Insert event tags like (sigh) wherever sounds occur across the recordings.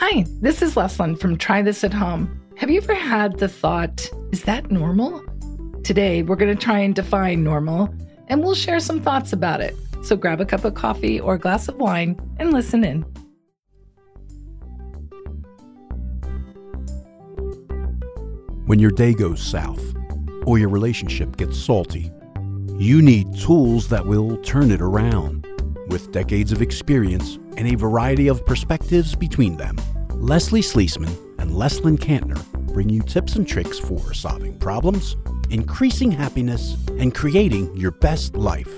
Hi, this is Leslyn from Try This at Home. Have you ever had the thought, is that normal? Today, we're going to try and define normal, and we'll share some thoughts about it. So grab a cup of coffee or a glass of wine and listen in. When your day goes south or your relationship gets salty, you need tools that will turn it around. With decades of experience and a variety of perspectives between them, Leslie Sleesman and Leslyn Kantner bring you tips and tricks for solving problems, increasing happiness, and creating your best life.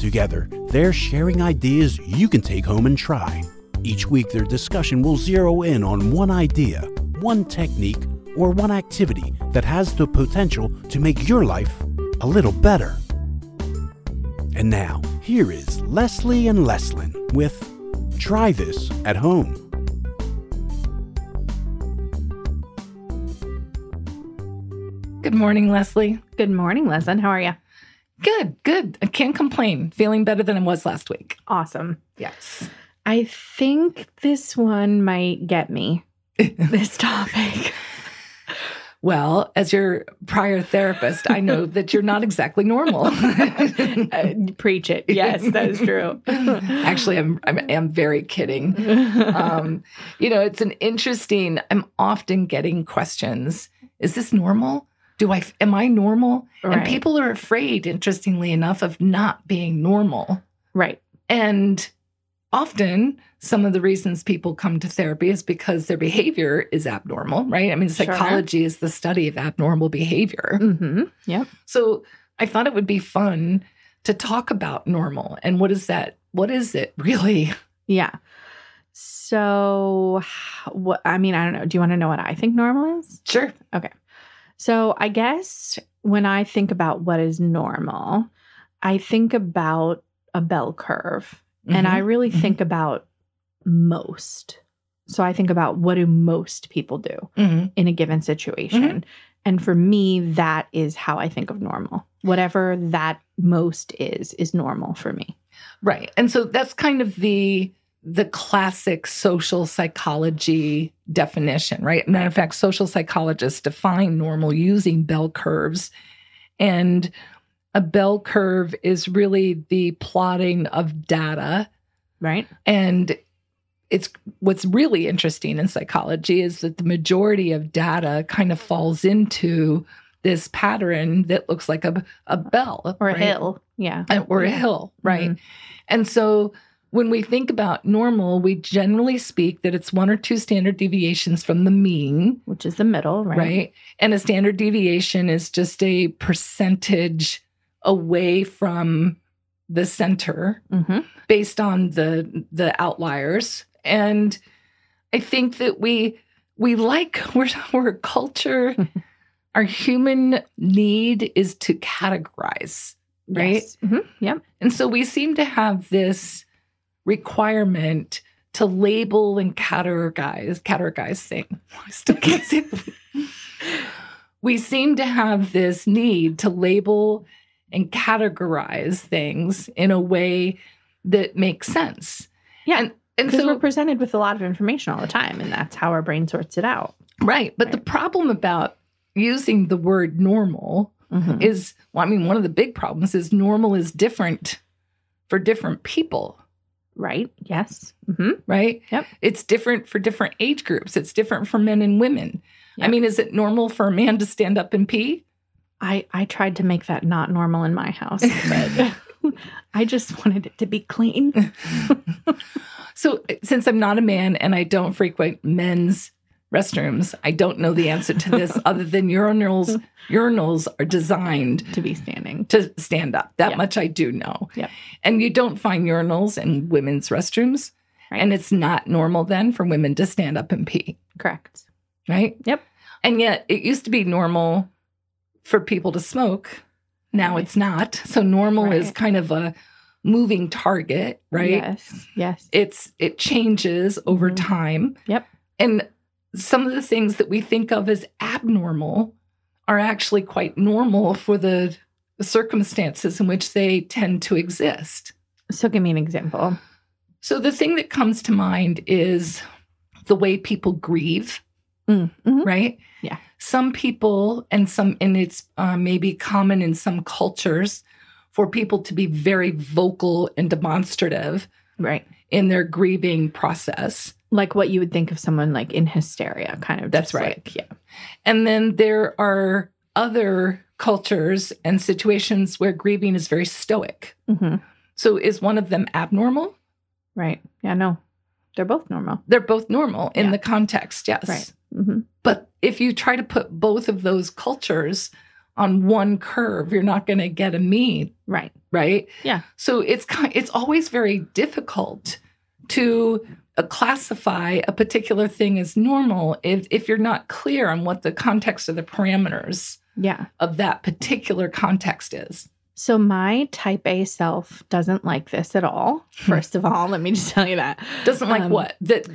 Together, they're sharing ideas you can take home and try. Each week, their discussion will zero in on one idea, one technique, or one activity that has the potential to make your life a little better. And now, here is Leslie and Leslyn with Try This at Home. Good morning, Leslie. Good morning, Leslyn. How are you? Good, good. I can't complain. Feeling better than I was last week. Awesome. Yes. I think this one might get me. (laughs) this topic. Well, as your prior therapist, I know that you're not exactly normal. (laughs) Uh, preach it. Yes, that is true. (laughs) Actually, I'm, I'm I'm very kidding. Um, you know, it's an interesting. I'm often getting questions. Is this normal? Do I am I normal? And people are afraid, interestingly enough, of not being normal. right. And often, some of the reasons people come to therapy is because their behavior is abnormal, right? I mean, Sure. psychology is the study of abnormal behavior. Mm-hmm. Yep. So I thought it would be fun to talk about normal and what is that? What is it really? Yeah. So, what? I mean, I don't know. Do you want to know what I think normal is? Sure. Okay. So, I guess when I think about what is normal, I think about a bell curve, and I really Mhm. think about most. So, I think about what do most people do? Mhm. in a given situation. And for me, that is how I think of normal. Whatever that most is, is normal for me. right. And so that's kind of the the classic social psychology definition, right? Matter of fact, social psychologists define normal using bell curves. And a bell curve is really the plotting of data Right? And it's what's really interesting in psychology is that the majority of data kind of falls into this pattern that looks like a, a bell Or a hill. Yeah. Uh, or a hill, right? And so when we think about normal, we generally speak that it's one or two standard deviations from the mean, Which is the middle, right? right? And a standard deviation is just a percentage away from the center Mm-hmm. based on the the outliers and i think that we we like (laughs) we're, we're a culture (laughs) our human need is to categorize right Yes. Mhm. Yep. and so we seem to have this requirement to label and categorize categorize thing (laughs) i still can't say we seem to have this need to label and categorize things in a way that makes sense Yeah. and and so we're presented with a lot of information all the time, and that's how our brain sorts it out. right but the problem about using the word normal Mhm. is well i mean one of the big problems is normal is different for different people Right? Yes. hmm right Yep. it's different for different age groups it's different for men and women i mean is it normal for a man to stand up and pee I, I tried to make that not normal in my house, but (laughs) I just wanted it to be clean. (laughs) so since i'm not a man and i don't frequent men's restrooms i don't know the answer to this (laughs) other than urinals urinals are designed to be standing. to stand up. That Yeah. much I do know. Yeah. And you don't find urinals in women's restrooms. Right. And it's not normal then for women to stand up and pee, Correct. right? Yep. And yet it used to be normal for people to smoke. Now Right. it's not. So normal is kind of a moving target, right? Yes. Yes. It's it changes over Mhm. time. Yep. And some of the things that we think of as abnormal are actually quite normal for the circumstances in which they tend to exist. So give me an example. So the thing that comes to mind is the way people grieve, Mm, mhm. right? Yeah. Some people, and some, and it's uh, maybe common in some cultures for people to be very vocal and demonstrative Right. in their grieving process. Like what you would think of someone like in hysteria, kind of. That's right. like- yeah. And then there are other cultures and situations where grieving is very stoic. hmm So is one of them abnormal? Right. Yeah. No, they're both normal. They're both normal in Yeah. the context, yes. Right. Hmm But if you try to put both of those cultures on one curve, you're not going to get a mean, Right. right? Yeah. So it's ki- it's always very difficult to uh, classify a particular thing as normal if if you're not clear on what the context or the parameters Yeah. of that particular context is. So my type A self doesn't like this at all. First of all, let me just tell you that. Doesn't like Um, what that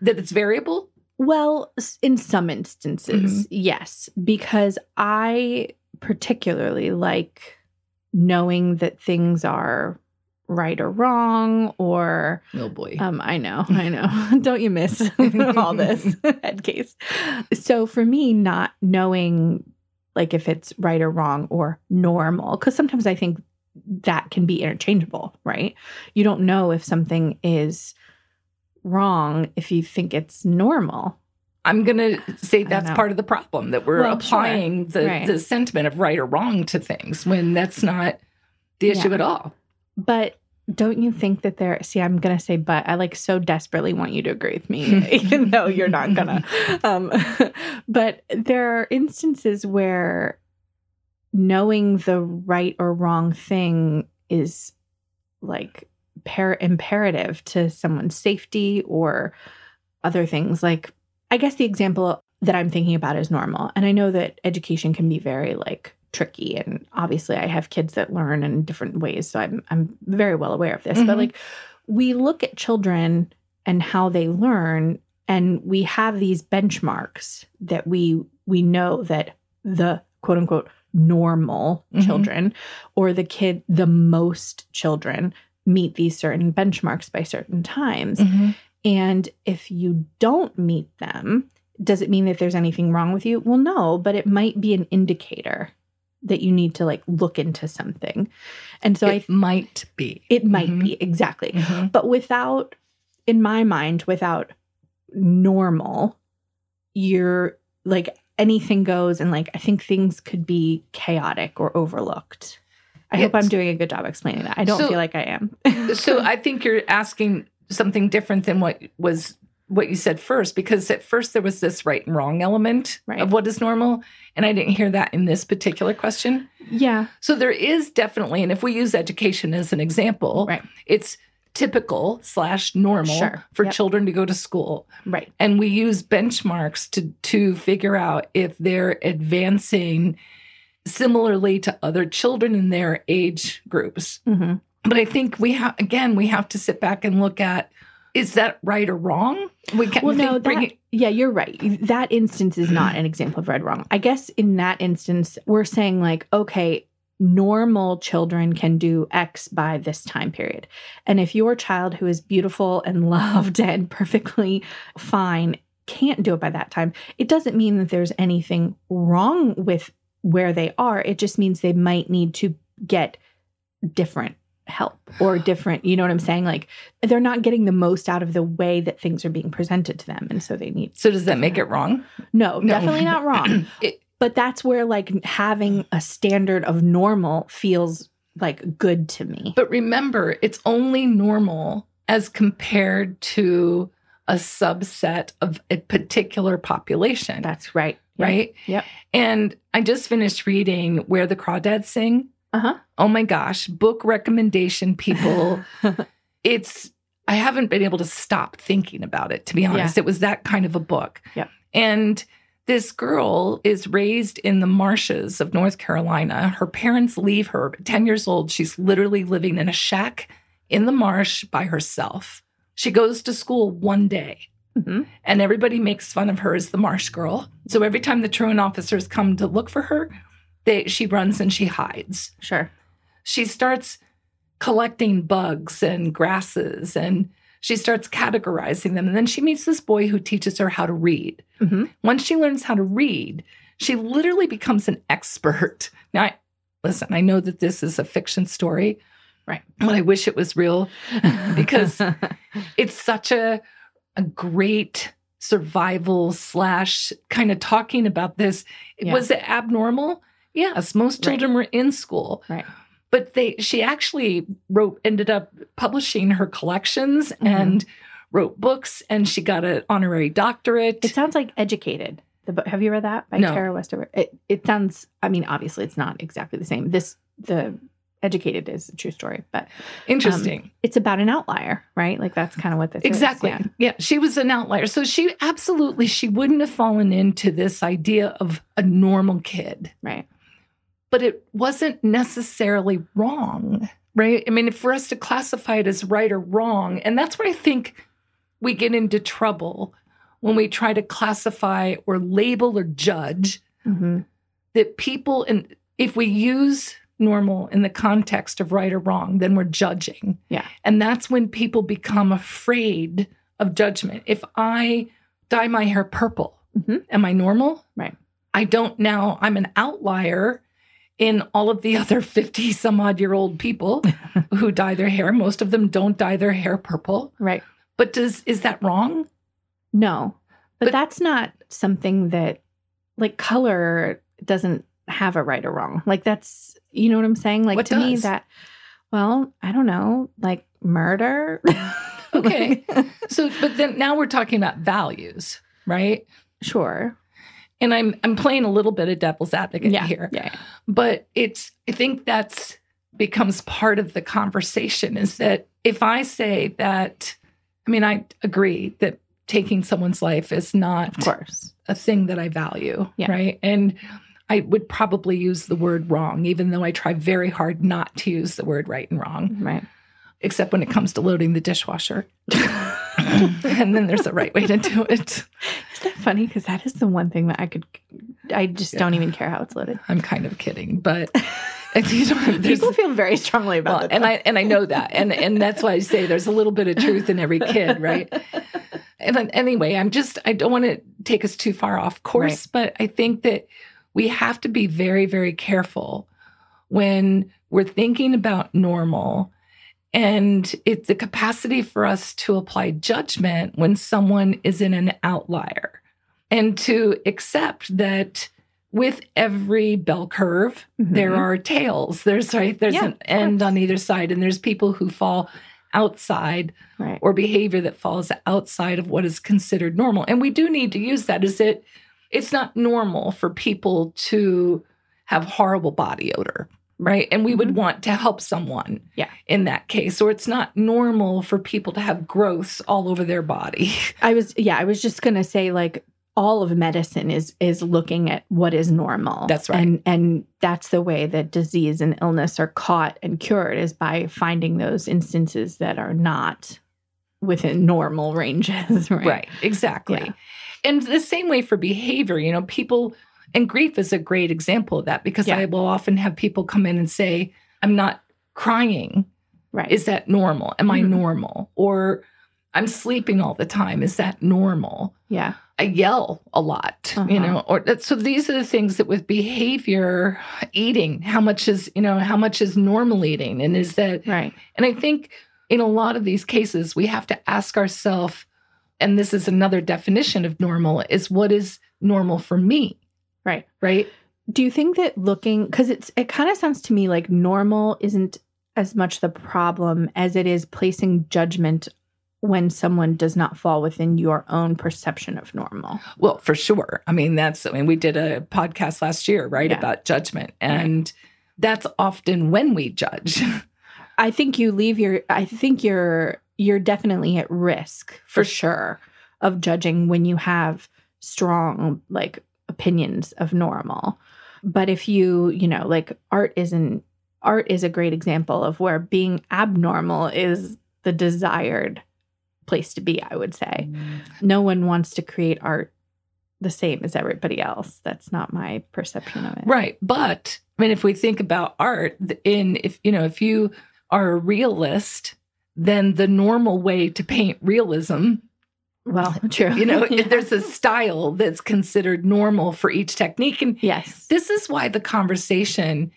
that it's variable. Well, in some instances, yes, because I particularly like knowing that things are right or wrong or Oh boy. um I know, (laughs) I know. (laughs) Don't you miss (laughs) all this head case. So for me not knowing like if it's right or wrong or normal cuz sometimes I think that can be interchangeable, right? You don't know if something is wrong if you think it's normal. I'm going to say that's part of the problem that we're Well, sure. applying the, Right. the sentiment of right or wrong to things when that's not the issue Yeah. at all. But don't you think that there see I'm going to say but I like so desperately want you to agree with me (laughs) (laughs) even though you're not going to um (laughs) but there are instances where knowing the right or wrong thing is like par- imperative to someone's safety or other things like I guess the example that I'm thinking about is normal. And I know that education can be very like tricky and obviously I have kids that learn in different ways so I'm I'm very well aware of this. But Mhm. like we look at children and how they learn and we have these benchmarks that we we know that the quote unquote normal Mhm. children or the kid the most children meet these certain benchmarks by certain times and if you don't meet them, does it mean that there's anything wrong with you? Well, no, but it might be an indicator that you need to like look into something. And so it I th- might be. it might Mhm. be exactly. Mhm. But without in my mind without normal, you're like anything goes and like I think things could be chaotic or overlooked. I hope I'm doing a good job explaining that. I don't So- feel like I am. (laughs) so I think you're asking something different than what was what you said first because at first there was this right and wrong element Right. of what is normal and I didn't hear that in this particular question. yeah. So there is definitely and if we use education as an example, Right. it's typical slash normal Sure. for Yep. children to go to school Right. and we use benchmarks to to figure out if they're advancing similarly to other children in their age groups hmm but I think we have again we have to sit back and look at is that right or wrong? We can't Well, no, bring that- it- Yeah, you're right. That instance is not an example of right or wrong. I guess in that instance, we're saying, like, okay, normal children can do X by this time period. And if your child who is beautiful and (laughs) loved and perfectly fine can't do it by that time, it doesn't mean that there's anything wrong with where they are. It just means they might need to get different help or (sighs) different, you know what I'm saying? Like, they're not getting the most out of the way that things are being presented to them. And so they need so does that make it wrong? no, No. definitely not wrong. (clears throat) It- but that's where like having a standard of normal feels like good to me. but remember, it's only normal as compared to a subset of a particular population, That's right. Right? Yep. And I just finished reading Where the Crawdads Sing. Uh-huh. Oh my gosh, book recommendation people. (laughs) it's I haven't been able to stop thinking about it, to be honest. It was that kind of a book. Yep. And this girl is raised in the marshes of North Carolina. Her parents leave her at 10 years old. She's literally living in a shack in the marsh by herself. She goes to school one day Mhm. and everybody makes fun of her as the marsh girl. So every time the truant officers come to look for her, they, she runs and she hides Sure. she starts collecting bugs and grasses and she starts categorizing them. And then she meets this boy who teaches her how to read. Mhm. Once she learns how to read, she literally becomes an expert. Now, I, listen, I know that this is a fiction story, Right. but I wish it was real because (laughs) it's such a a great survival slash kind of talking about this. Yeah. Was it abnormal? Yes, most Right. children were in school. Right. But they she actually wrote ended up publishing her collections Mhm. and wrote books and she got an honorary doctorate. It sounds like Educated. The book. Have you read that by No. Tara Westover? It it sounds. I mean, obviously, it's not exactly the same. This the Educated is a true story, but Interesting. it's about an outlier, right? Like that's kind of what this exactly. is. yeah. she was an outlier. So she absolutely she wouldn't have fallen into this idea of a normal kid. Right. but it wasn't necessarily wrong, right? I mean, for us to classify it as right or wrong, and that's where I think we get into trouble when we try to classify or label or judge hmm that people, and if we use normal in the context of right or wrong, then we're judging. Yeah. And that's when people become afraid of judgment. If I dye my hair purple, Mhm. am I normal? Right. I don't now, I'm an outlier in all of the other (laughs) 50 some odd year old people (laughs) who dye their hair. Most of them don't dye their hair purple. Right. But does is that wrong? No, but, But- that's not something that, like, color doesn't have a right or wrong. Like, that's, you know what I'm saying? Like, What to me, that, well, I don't know, like murder. (laughs) Okay. So but then now we're talking about values, right? sure. And I'm I'm playing a little bit of devil's advocate Yeah. here. Yeah. But it's I think that's becomes part of the conversation is that if I say that I mean I agree that taking someone's life is not Of course. a thing that I value, Yeah. right? And I would probably use the word wrong, even though I try very hard not to use the word right and wrong, Right. except when it comes to loading the dishwasher. (laughs) and then there's a right way to do it. Is that funny? Because that is the one thing that I could, I just Yeah. don't even care how it's loaded. I'm kind of kidding, but you know, there's, People feel very strongly about well, it. and I and I know that, and and that's why I say there's a little bit of truth in every kid, right? And then, anyway, I'm just I don't want to take us too far off course, but I think that we have to be very very careful when we're thinking about normal and it's the capacity for us to apply judgment when someone is in an outlier and to accept that with every bell curve there Mhm. are tails there's right there's Yeah, an end on either side and there's people who fall outside right. or behavior that falls outside of what is considered normal and we do need to use that is it it's not normal for people to have horrible body odor right and we would Mhm. want to help someone Yeah. in that case or it's not normal for people to have growths all over their body (laughs) I was yeah, I was just gonna say like all of medicine is is looking at what is normal. That's right. And and that's the way that disease and illness are caught and cured is by finding those instances that are not within normal ranges. (laughs) Right. Right, exactly. Yeah. And the same way for behavior, you know, people, and grief is a great example of that because Yeah. I will often have people come in and say, I'm not crying. Right. Is that normal? Am I Mhm. normal? Or I'm sleeping all the time. Is that normal? yeah. I yell a lot, you Uh-huh. know, or that, so these are the things that with behavior, eating, how much is, you know, how much is normal eating? And is that Right. and I think in a lot of these cases, we have to ask ourselves, and this is another definition of normal, is what is normal for me? Right. Right? Do you think that looking because it's it kind of sounds to me like normal isn't as much the problem as it is placing judgment when someone does not fall within your own perception of normal. Well, for sure. I mean, that's, I mean, we did a podcast last year, right, Yeah. about judgment. And that's often when we judge. (laughs) I think you leave your I think you're you're definitely at risk for sure of judging when you have strong like opinions of normal. But if you, you know, like art isn't art is a great example of where being abnormal is the desired place to be, I would say. Mm. No one wants to create art the same as everybody else. That's not my perception of it. Right. But I mean, if we think about art, in if you know, if you are a realist, than the normal way to paint realism. Well, (laughs) true. You know, (laughs) Yeah. there's a style that's considered normal for each technique. And yes. this is why the conversation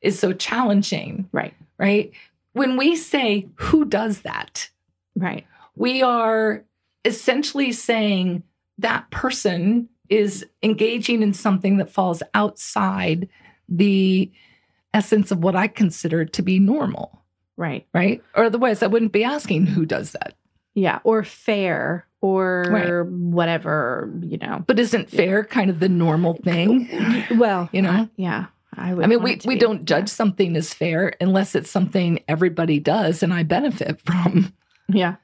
is so challenging, Right. right? When we say, who does that? Right. We are essentially saying that person is engaging in something that falls outside the essence of what I consider to be normal, Right. right? Or otherwise, I wouldn't be asking who does that. Yeah. Or fair or Right. whatever, you know. But isn't fair kind of the normal thing? (laughs) Well, You know? I- yeah. I would I mean, we, we be. don't judge something as fair unless it's something everybody does and I benefit (laughs) from. Yeah.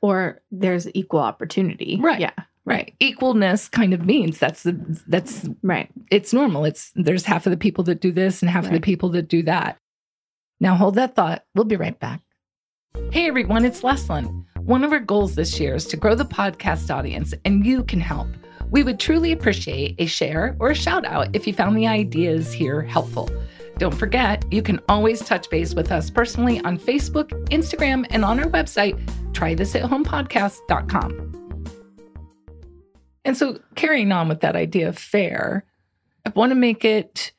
Or there's equal opportunity. Right. Yeah. Right. Equalness kind of means that's the that's Right. it's normal. It's there's half of the people that do this and half of the people that do that. Now hold that thought. We'll be right back. Hey everyone, it's Leslyn. One of our goals this year is to grow the podcast audience, and you can help. We would truly appreciate a share or a shout out if you found the ideas here helpful. Don't forget, you can always touch base with us personally on Facebook, Instagram, and on our website, trythisathomepodcast.com. And so, carrying on with that idea of fair, I want to make it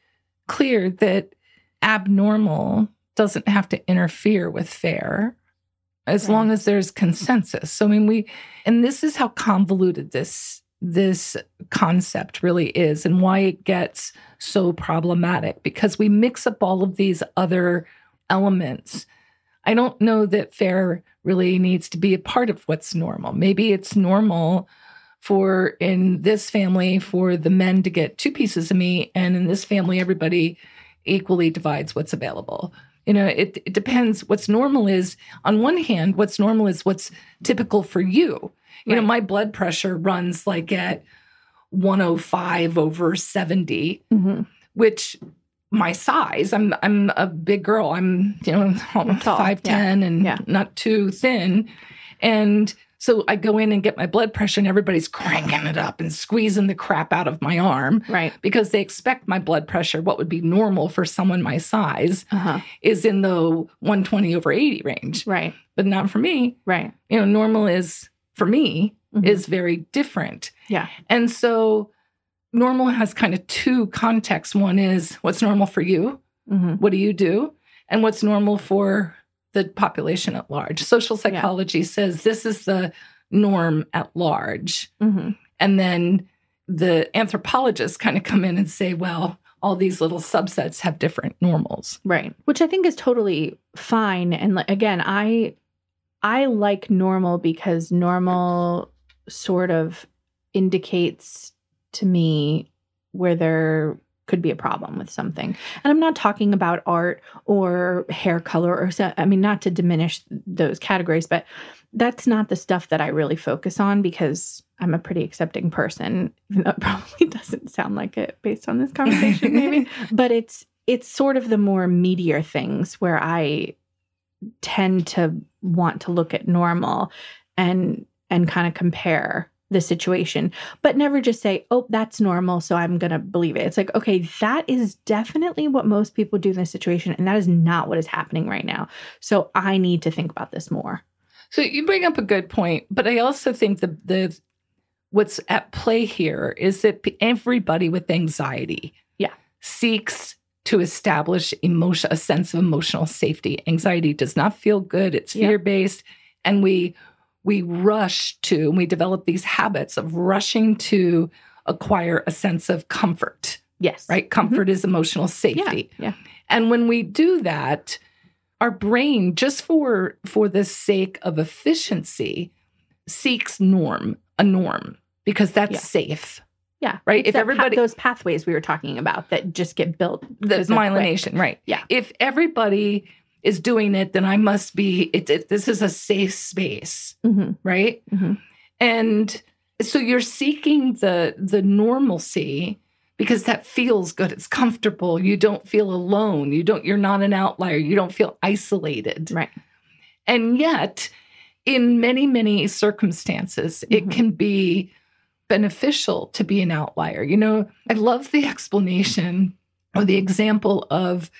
clear that abnormal doesn't have to interfere with fair as Right. long as there's consensus. So I mean we and this is how convoluted this this concept really is and why it gets so problematic because we mix up all of these other elements. I don't know that fair really needs to be a part of what's normal. Maybe it's normal for in this family for the men to get two pieces of meat and in this family everybody equally divides what's available you know it, it depends what's normal is on one hand what's normal is what's typical for you. You know my blood pressure runs like at 105 over 70 hmm which my size i'm i'm a big girl. I'm you know Tall, five ten and yeah. not too thin. And so i go in and get my blood pressure and everybody's cranking it up and squeezing the crap out of my arm Right. because they expect my blood pressure what would be normal for someone my size Uh huh. is in the 120 over 80 range Right. but not for me Right. you know normal is for me Mhm. is very different Yeah. and so normal has kind of two contexts one is what's normal for you hmm what do you do and what's normal for the population at large. Social psychology says this is the norm at large. Hmm and then the anthropologists kind of come in and say well all these little subsets have different normals. Right. Which I think is totally fine. And like, again, I I like normal because normal sort of indicates to me where there could be a problem with something. And I'm not talking about art or hair color or so, I mean not to diminish those categories, but that's not the stuff that I really focus on because I'm a pretty accepting person. Even though it (laughs) probably doesn't sound like it based on this conversation, maybe (laughs) but it's it's sort of the more meatier things where I tend to want to look at normal and and kind of compare the situation but never just say oh that's normal so i'm going to believe it. It's like okay that is definitely what most people do in this situation and that is not what is happening right now. So i need to think about this more. So you bring up a good point, but I also think the the what's at play here is that everybody with anxiety, Yeah. seeks to establish emotion, a sense of emotional safety. Anxiety does not feel good; it's fear based, and we we rush to and we develop these habits of rushing to acquire a sense of comfort. yes Right, comfort is emotional Mm-hmm. yeah safety. yeah And when we do that, our brain, just for for the sake of efficiency, seeks norm, a norm, because that's Yeah. safe. yeah Right, It's if that pa- everybody- those pathways we were talking about that just get built The myelination, right? Yeah. If everybody is doing it, then I must be. It, it, this is a safe space, Mhm. right? Mhm. And so you're seeking the the normalcy because that feels good. It's comfortable. You don't feel alone. You don't. You're not an outlier. You don't feel isolated. right And yet, in many, many circumstances, it Mhm. can be beneficial to be an outlier. You know, I love the explanation or the example of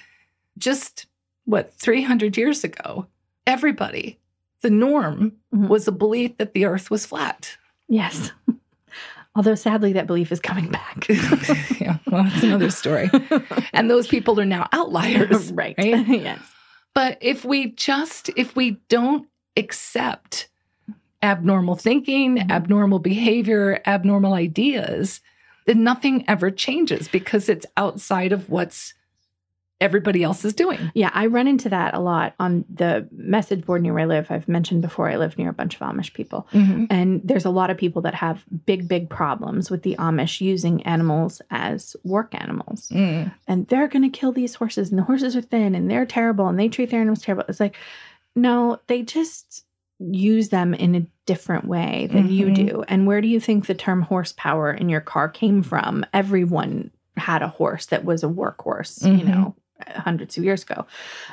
just what 300 years ago, everybody the norm Mhm. was a belief that the earth was flat. Yes. (laughs) Although sadly, that belief is coming back. (laughs) yeah, well, that's another story. (laughs) And those people are now outliers. right. right? yes. But if we just, if we don't accept abnormal thinking, Mhm. abnormal behavior, abnormal ideas, then nothing ever changes because it's outside of what's everybody else is doing. Yeah, I run into that a lot on the message board near where I live. I've mentioned before I live near a bunch of Amish people. And there's a lot of people that have big, big problems with the Amish using animals as work animals. Mm. And they're going to kill these horses, and the horses are thin, and they're terrible, and they treat their animals terrible. It's like, no, they just use them in a different way than you Mhm. do. And where do you think the term horsepower in your car came from? Everyone had a horse that was a workhorse, you Mhm. know, hundreds of years ago.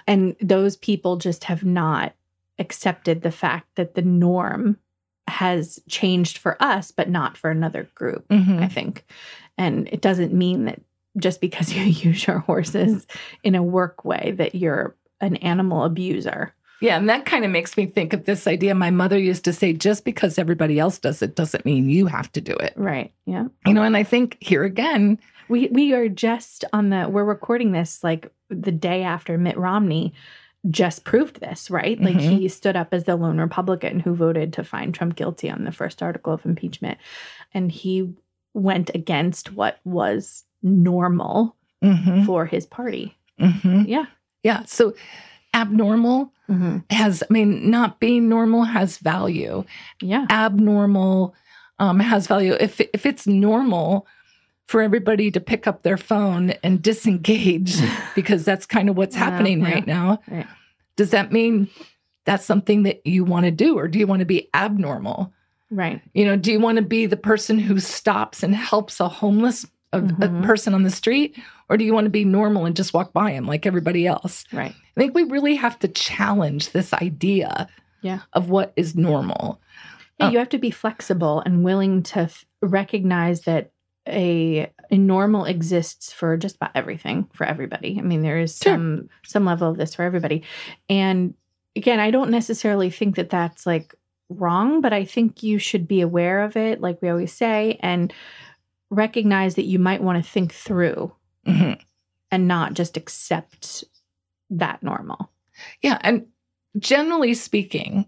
And those people just have not accepted the fact that the norm has changed for us, but not for another group, Mhm. I think. And it doesn't mean that just because (laughs) you use your horses in a work way that you're an animal abuser. Yeah, and that kind of makes me think of this idea my mother used to say just because everybody else does it doesn't mean you have to do it. Right. Yeah. You know, and I think here again, We we are just on the we're recording this like the day after Mitt Romney just proved this, right? Like Mhm. he stood up as the lone Republican who voted to find Trump guilty on the first article of impeachment. And he went against what was normal mhm, for his party. mhm. Yeah. yeah. So abnormal Mm-hmm. has, I mean, not being normal has value. Yeah. Abnormal um, has value. If if it's normal for everybody to pick up their phone and disengage (laughs) because that's kind of what's Yeah, happening yeah. right now, Right. does that mean that's something that you want to do, or do you want to be abnormal? Right. You know, do you want to be the person who stops and helps a homeless a, Mhm. a person on the street, or do you want to be normal and just walk by him like everybody else? Right. I think we really have to challenge this idea Yeah. of what is normal. Yeah, you have to be flexible and willing to f- recognize that a, a normal exists for just about everything for everybody. I mean, there is Sure. some some level of this for everybody. And again, I don't necessarily think that that's like wrong, but I think you should be aware of it, like we always say, and recognize that you might want to think through Mhm. and not just accept that normal. Yeah. And generally speaking,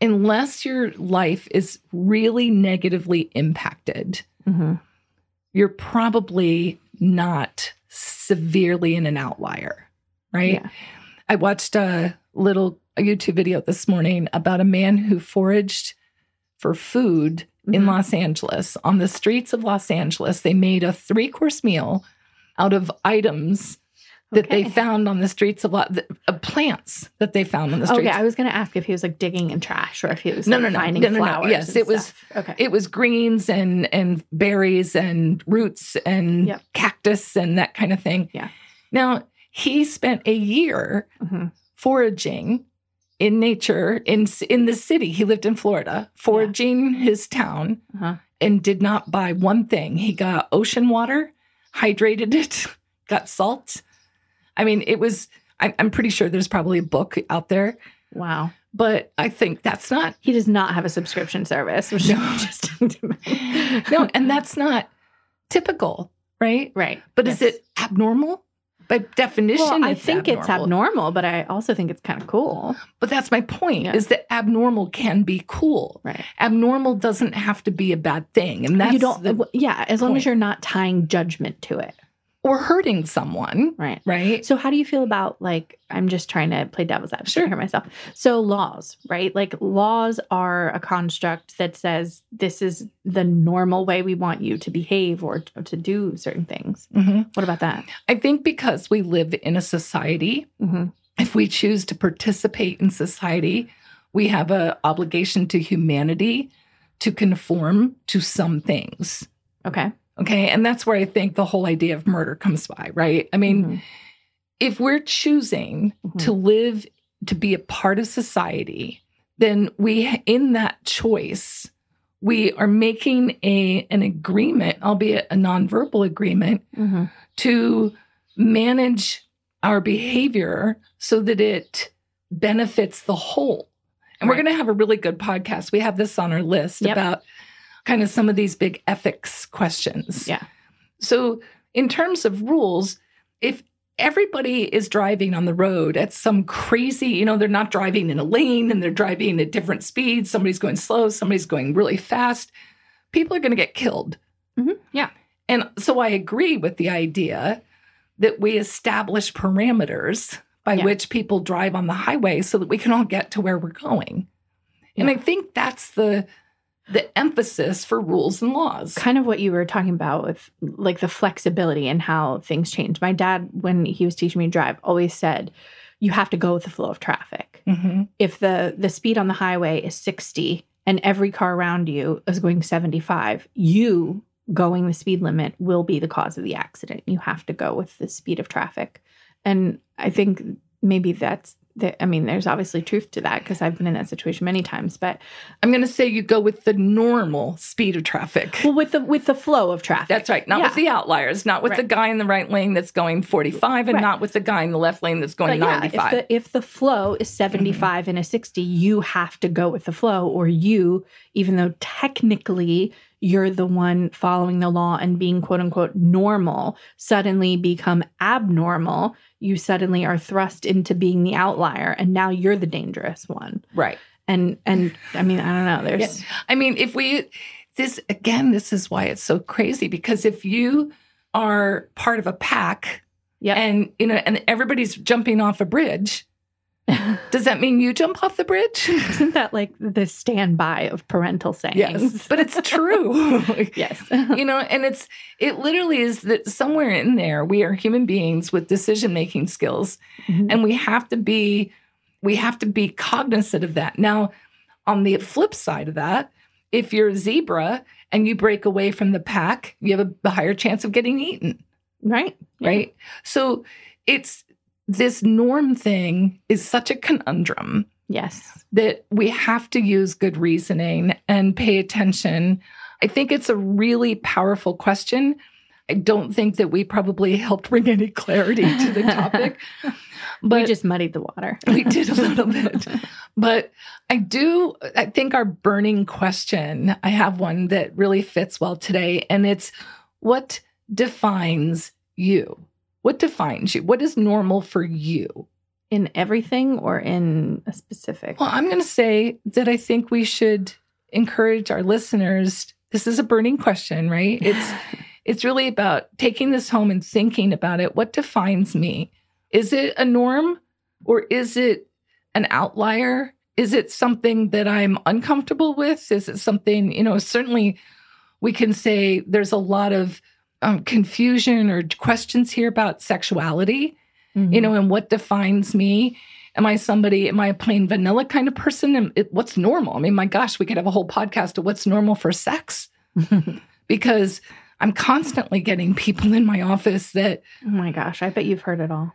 unless your life is really negatively impacted, Mm-hmm. you're probably not severely in an outlier, right? Yeah. I watched a little a YouTube video this morning about a man who foraged for food in Mhm. Los Angeles. On the streets of Los Angeles, they made a three course meal out of items that they found on the streets of, Lo- uh, plants that they found on the streets. Okay, I was going to ask if he was like digging in trash or if he was No, like, no, no. finding No, no, no. flowers. Yes, and it was- okay. it was greens and and berries and roots and Yep. cactus and that kind of thing. Yeah. Now he spent a year Mhm. foraging in nature in in the city. He lived in Florida, foraging his town, Uh-huh. and did not buy one thing. He got ocean water, hydrated it, (laughs) got salt. I mean, it was. I, I'm pretty sure there's probably a book out there, Wow. but I think that's not He does not have a subscription service, which No. is (laughs) interesting to me. no, and that's not typical, right? right. But is it abnormal? By definition, Well, I think it's abnormal, but I also think it's kind of cool. But that's my point: Yeah. is that abnormal can be cool. Right. Abnormal doesn't have to be a bad thing, and that's you don't, yeah, as long point. as you're not tying judgment to it. Or hurting someone, Right. right? So, how do you feel about like, I'm just trying to play devil's advocate Sure. here myself. So, laws, right? Like, laws are a construct that says this is the normal way we want you to behave or to do certain things. Mhm. What about that? I think because we live in a society, Mm-hmm. if we choose to participate in society, we have a obligation to humanity to conform to some things. Okay. Okay. And that's where I think the whole idea of murder comes by, right? I mean, Mhm. if we're choosing Mhm. to live, to be a part of society, then we, in that choice, we are making a an agreement, albeit a nonverbal agreement, Mhm. to manage our behavior so that it benefits the whole. And we're going to have a really good podcast. We have this on our list Yep. about kind of some of these big ethics questions. Yeah. So, in terms of rules, if everybody is driving on the road at some crazy, you know, they're not driving in a lane and they're driving at different speeds, somebody's going slow, somebody's going really fast, people are going to get killed. Mhm. Yeah. And so I agree with the idea that we establish parameters by Yeah. which people drive on the highway so that we can all get to where we're going. And I think that's the the emphasis for rules and laws. kind of what you were talking about with like the flexibility and how things change. My dad, when he was teaching me to drive, always said, "You have to go with the flow of traffic. Mhm. If the the speed on the highway is sixty and every car around you is going seventy five, you going the speed limit will be the cause of the accident. You have to go with the speed of traffic." And I think maybe that's I mean, there's obviously truth to that because I've been in that situation many times. But I'm going to say you go with the normal speed of traffic. well, with the with the flow of traffic, That's right. Not with the outliers, not with the guy in the right lane that's going 45 and Right. not with the guy in the left lane that's going But yeah, 95. if the if the flow is 75 and a 60, you have to go with the flow, or you, even though technically you're the one following the law and being quote unquote normal, suddenly become abnormal. You suddenly are thrust into being the outlier, and now you're the dangerous one. right. And and I mean, I don't know. There's I mean, if we, this again, this is why it's so crazy because if you are part of a pack Yep. and, you know, and everybody's jumping off a bridge, (laughs) does that mean you jump off the bridge? (laughs) isn't that like the standby of parental sayings? yes, but it's true. (laughs) yes. you know and it's it literally is that somewhere in there we are human beings with decision making skills Mhm. and we have to be we have to be cognizant of that now on the flip side of that if you're a zebra and you break away from the pack you have a higher chance of getting eaten right. Yeah. right so it's this norm thing is such a conundrum Yes. that we have to use good reasoning and pay attention. I think it's a really powerful question. I don't think that we probably helped bring any clarity to the (laughs) topic, but we just muddied the water. (laughs) we did a little bit. But I do, I think our burning question, I have one that really fits well today, and it's what defines you? What defines you? What is normal for you? in everything or in a specific Well, I'm going to say that I think we should encourage our listeners. This is a burning question, right? (laughs) It's it's really about taking this home and thinking about it. What defines me? Is it a norm or is it an outlier? Is it something that I'm uncomfortable with? Is it something, you know, certainly we can say there's a lot of um, confusion or questions here about sexuality Mm-hmm. you know, and what defines me. Am I somebody, am I a plain vanilla kind of person? And it, what's normal? I mean, my gosh, we could have a whole podcast of what's normal for sex (laughs) because I'm constantly getting people in my office that oh my gosh i bet you've heard it all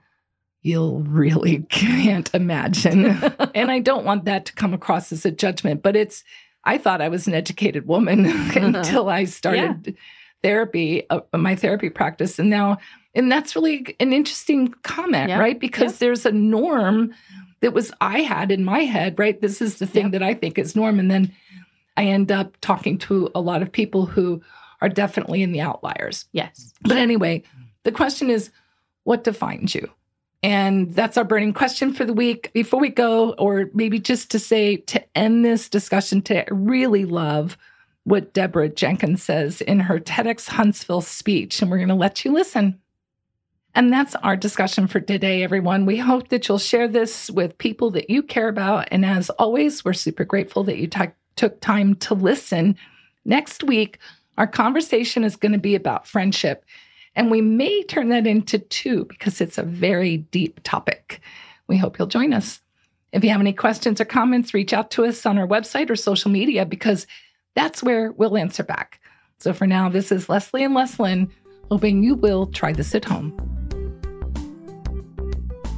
you'll really can't imagine. (laughs) and I don't want that to come across as a judgment, but it's, I thought I was an educated woman (laughs) until I started therapy, uh, my therapy practice. And now, and that's really an interesting comment, right? Because there's a norm that was I had in my head, right? This is the thing that I think is norm. And then I end up talking to a lot of people who are definitely in the outliers. yes But anyway, the question is what defines you? And that's our burning question for the week. Before we go, or maybe just to say to end this discussion I really love what Deborah Jenkins says in her TEDx Huntsville speech, and we're going to let you listen. And that's our discussion for today, everyone. We hope that you'll share this with people that you care about. And as always, we're super grateful that you t- took time to listen. Next week, our conversation is going to be about friendship. And we may turn that into two because it's a very deep topic. We hope you'll join us. If you have any questions or comments, reach out to us on our website or social media because that's where we'll answer back. So for now, this is Leslie and Leslyn, hoping you will try this at home.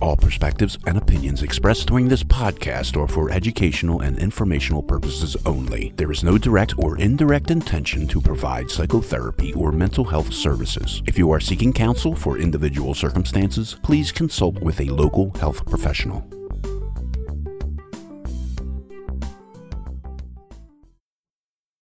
All perspectives and opinions expressed during this podcast are for educational and informational purposes only. There is no direct or indirect intention to provide psychotherapy or mental health services. If you are seeking counsel for individual circumstances, please consult with a local health professional.